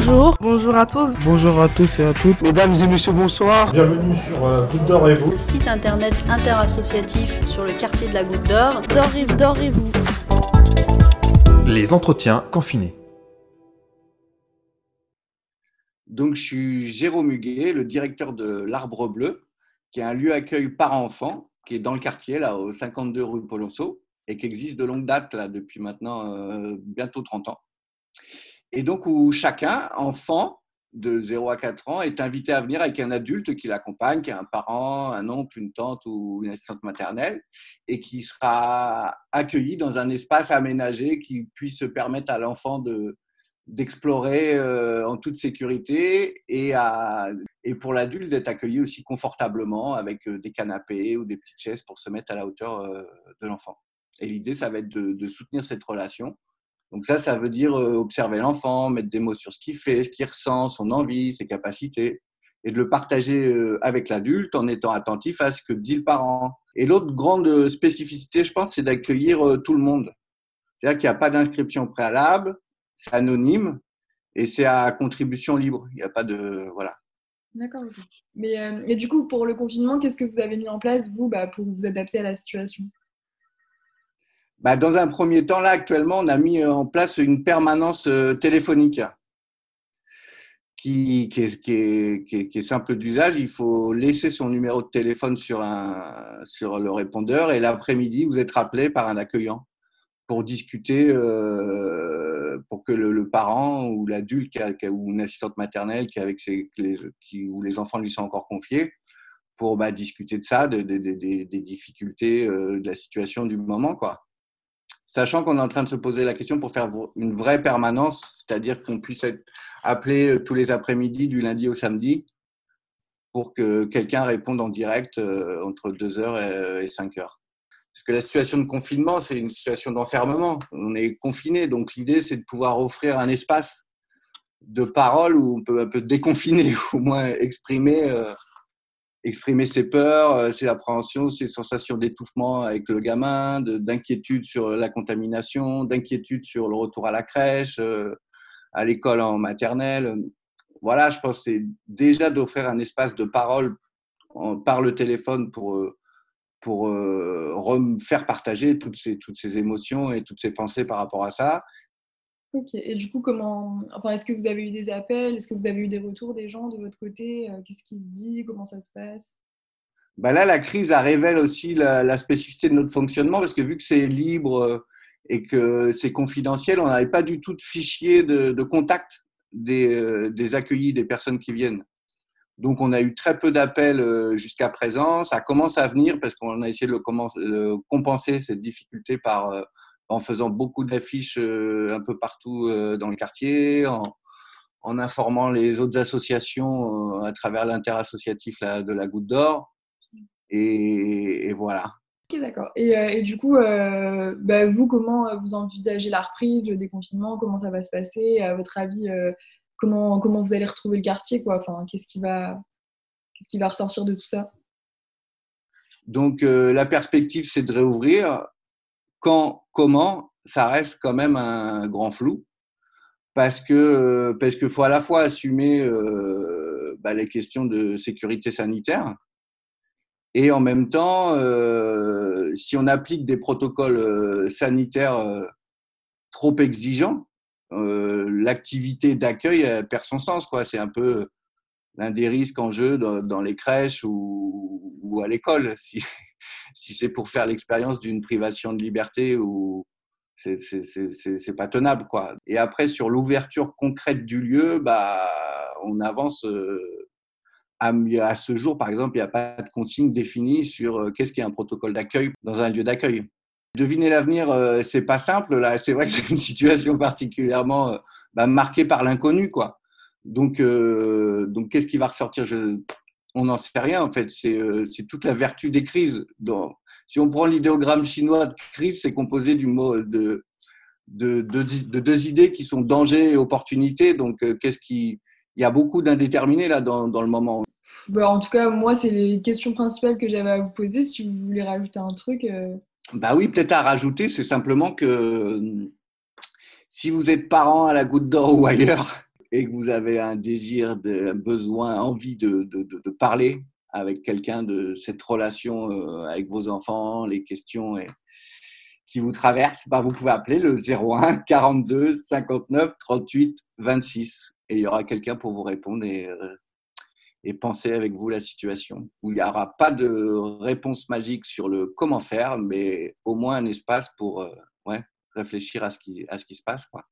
bonjour. Bonjour à tous. Bonjour à tous et à toutes. Mesdames et messieurs, bonsoir. Bienvenue sur euh, Goutte d'Or et vous. Site internet interassociatif sur le quartier de la Goutte d'Or. D'or et, d'or et vous. Les entretiens confinés. Donc, je suis Jérôme Huguet, le directeur de l'Arbre Bleu, qui est un lieu accueil par enfants, qui est dans le quartier, là, au 52 rue Polonceau, et qui existe de longue date, là, depuis maintenant euh, bientôt 30 ans. Et donc, où chacun, enfant de 0 à 4 ans, est invité à venir avec un adulte qui l'accompagne, qui est un parent, un oncle, une tante ou une assistante maternelle, et qui sera accueilli dans un espace aménagé qui puisse permettre à l'enfant de, d'explorer euh, en toute sécurité et, à, et pour l'adulte d'être accueilli aussi confortablement avec euh, des canapés ou des petites chaises pour se mettre à la hauteur euh, de l'enfant. Et l'idée, ça va être de, de, soutenir cette relation. Donc ça, ça veut dire observer l'enfant, mettre des mots sur ce qu'il fait, ce qu'il ressent, son envie, ses capacités, et de le partager avec l'adulte en étant attentif à ce que dit le parent. Et l'autre grande spécificité, je pense, c'est d'accueillir tout le monde. C'est-à-dire qu'il n'y a pas d'inscription préalable, c'est anonyme et c'est à contribution libre. Il n'y a pas de. Voilà. D'accord. Mais, euh, mais, du coup, pour le confinement, qu'est-ce que vous avez mis en place, vous, bah, pour vous adapter à la situation? Bah, Dans un premier temps, là, actuellement, on a mis en place une permanence euh, téléphonique qui, est, simple d'usage. Il faut laisser son numéro de téléphone sur, le répondeur et l'après-midi, vous êtes rappelé par un accueillant pour discuter, euh, pour que le, parent ou l'adulte ou une assistante maternelle qui avec ses, les, où les enfants lui sont encore confiés, pour bah, discuter de ça, de, des difficultés euh, de la situation du moment, quoi. Sachant qu'on est en train de se poser la question pour faire une vraie permanence, c'est-à-dire qu'on puisse être appelé euh, tous les après-midi du lundi au samedi pour que quelqu'un réponde en direct entre 2h et 5h. Parce que la situation de confinement, c'est une situation d'enfermement. On est confiné, donc l'idée, c'est de pouvoir offrir un espace de parole où on peut un peu déconfiner, au moins exprimer, euh, exprimer ses peurs, euh, ses appréhensions, ses sensations d'étouffement avec le gamin, d'inquiétude sur la contamination, d'inquiétude sur le retour à la crèche, euh, à l'école en maternelle. Voilà, je pense que c'est déjà d'offrir un espace de parole par le téléphone pour pour euh, faire partager toutes ces, toutes ces émotions et toutes ces pensées par rapport à ça. Et du coup, comment, enfin, est-ce que vous avez eu des appels? Est-ce que vous avez eu des retours des gens de votre côté? Euh, Qu'est-ce qui se dit? Comment ça se passe? Bah Là, la crise révèle aussi la, spécificité de notre fonctionnement parce que vu que c'est libre euh, et que c'est confidentiel, on n'avait pas du tout de fichier de, de contact des, des accueillis, des personnes qui viennent. Donc, on a eu très peu d'appels euh, jusqu'à présent. Ça commence à venir parce qu'on a essayé de compenser cette difficulté par, euh, en faisant beaucoup d'affiches euh, un peu partout dans le quartier, en, informant les autres associations à travers l'interassociatif de la Goutte d'Or. Et, voilà. Ok, d'accord. Et, du coup, bah, vous, comment vous envisagez la reprise, le déconfinement? Comment ça va se passer? À votre avis, comment, comment vous allez retrouver le quartier quoi? Enfin, Qu'est-ce qui, va, qu'est-ce qui va ressortir de tout ça? Donc, euh, la perspective, c'est de réouvrir. Quand, comment, ça reste quand même un grand flou. Parce que euh, parce qu'il faut à la fois assumer euh, bah, les questions de sécurité sanitaire et en même temps, si on applique des protocoles sanitaires trop exigeants, euh, l'activité d'accueil perd son sens. Quoi. C'est un peu l'un des risques en jeu dans, les crèches ou, ou à l'école. Si, si c'est pour faire l'expérience d'une privation de liberté ou c'est pas tenable quoi. Et après sur l'ouverture concrète du lieu, bah on avance euh, à, ce jour par exemple, il n'y a pas de consigne définie sur euh, qu'est-ce qu'est un protocole d'accueil dans un lieu d'accueil. Deviner l'avenir, euh, c'est pas simple. Là, c'est vrai que c'est une situation particulièrement euh, bah, marquée par l'inconnu, quoi. Donc, donc, qu'est-ce qui va ressortir? On n'en sait rien, en fait. C'est, toute la vertu des crises. si on prend l'idéogramme chinois de crise, c'est composé du mot de, de, de, deux idées qui sont danger et opportunité. Donc, qu'est-ce qui, il y a beaucoup d'indéterminés là dans, dans le moment. Bah, en tout cas, moi, c'est les questions principales que j'avais à vous poser. Si vous voulez rajouter un truc. Bah oui, peut-être à rajouter, c'est simplement que si vous êtes parent à la goutte d'or ou ailleurs et que vous avez un désir, un besoin, envie de, de, de parler avec quelqu'un de cette relation euh, avec vos enfants, les questions et, qui vous traversent, bah, vous pouvez appeler le 01 42 59 38 26 et il y aura quelqu'un pour vous répondre et, euh, et penser avec vous la situation. Il n'y aura pas de réponse magique sur le comment faire, mais au moins un espace pour euh, ouais, réfléchir à ce, qui, à ce qui se passe. Quoi.